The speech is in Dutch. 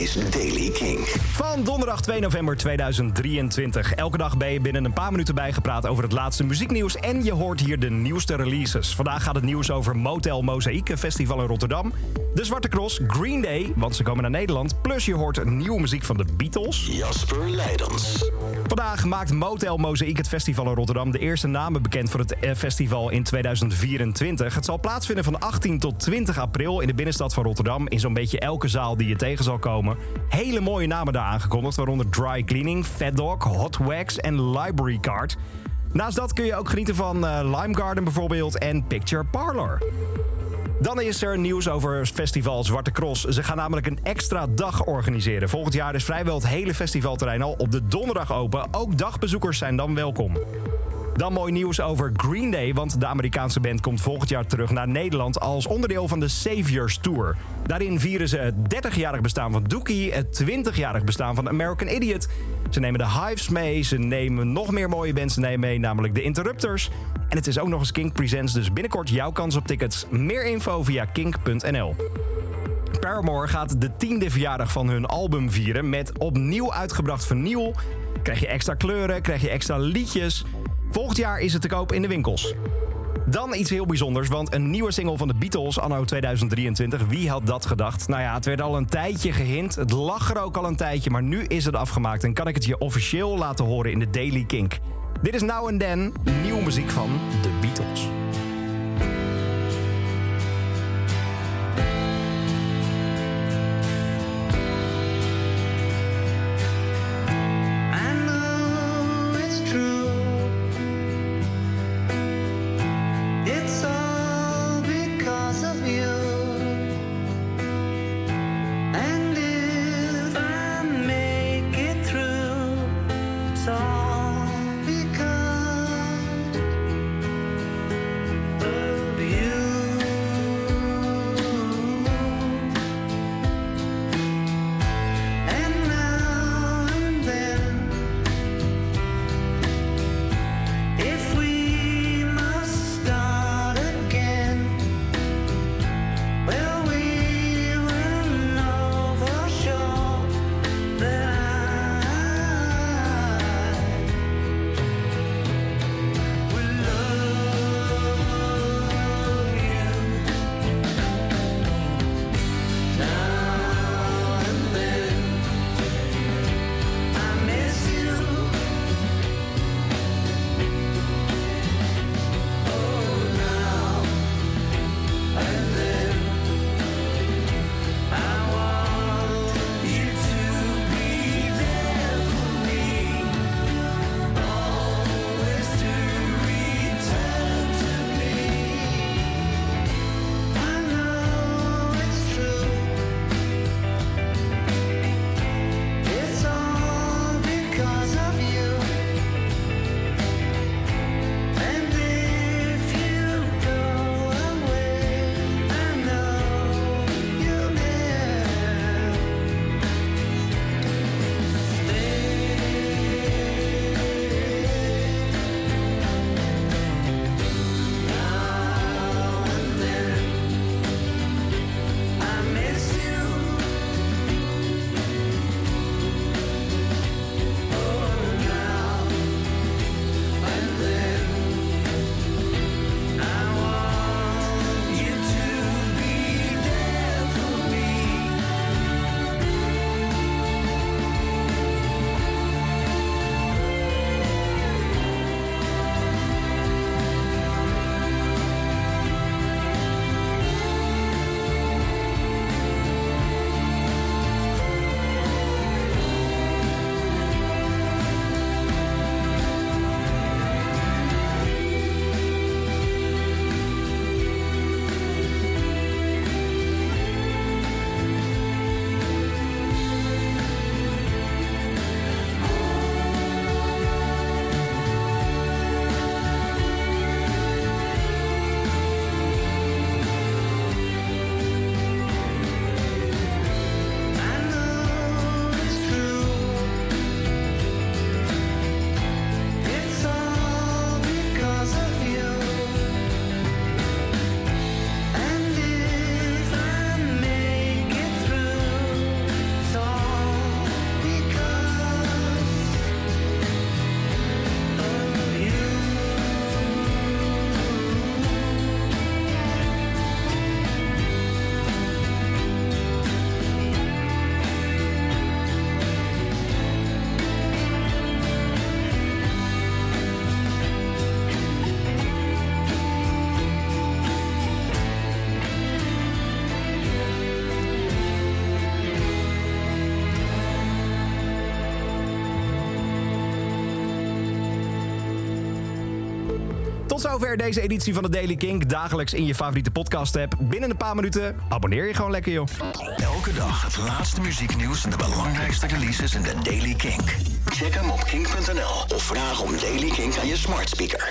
is Daily King. Van donderdag 2 november 2023. Elke dag ben je binnen een paar minuten bijgepraat over het laatste muzieknieuws. En je hoort hier de nieuwste releases. Vandaag gaat het nieuws over Motel Mozaïek, een festival in Rotterdam. De Zwarte Cross, Green Day, want ze komen naar Nederland. Plus je hoort nieuwe muziek van de Beatles. Jasper Leidens. Vandaag maakt Motel Mozaïek het festival in Rotterdam de eerste namen bekend voor het eh, festival in 2024. Het zal plaatsvinden van 18 tot 20 april in de binnenstad van Rotterdam. In zo'n beetje elke zaal die je tegen zal komen. Hele mooie namen daar aangekondigd, waaronder Dry Cleaning, Fat Dog, Hot Wax en Library Card. Naast dat kun je ook genieten van uh, Lime Garden bijvoorbeeld en Picture Parlor. Dan is er nieuws over festival Zwarte Cross. Ze gaan namelijk een extra dag organiseren. Volgend jaar is vrijwel het hele festivalterrein al op de donderdag open. Ook dagbezoekers zijn dan welkom. Dan mooi nieuws over Green Day, want de Amerikaanse band komt volgend jaar terug naar Nederland als onderdeel van de Saviors Tour. Daarin vieren ze het 30-jarig bestaan van Dookie, het 20-jarig bestaan van American Idiot. Ze nemen de Hives mee, ze nemen nog meer mooie bands mee, namelijk de Interrupters. En het is ook nog eens Kink Presents, dus binnenkort jouw kans op tickets. Meer info via kink.nl. Paramore gaat de tiende verjaardag van hun album vieren met opnieuw uitgebracht vernieuw. Krijg je extra kleuren, krijg je extra liedjes. Volgend jaar is het te koop in de winkels. Dan iets heel bijzonders, want een nieuwe single van de Beatles anno 2023. Wie had dat gedacht? Nou ja, het werd al een tijdje gehint. Het lag er ook al een tijdje, maar nu is het afgemaakt en kan ik het je officieel laten horen in de Daily Kink. Dit is Now and Then, nieuwe muziek van de Beatles. Tot zover deze editie van de Daily Kink. Dagelijks in je favoriete podcast app. Binnen een paar minuten abonneer je gewoon lekker joh. Elke dag het laatste muzieknieuws en de belangrijkste releases in de Daily Kink. Check hem op kink.nl of vraag om Daily Kink aan je smart speaker.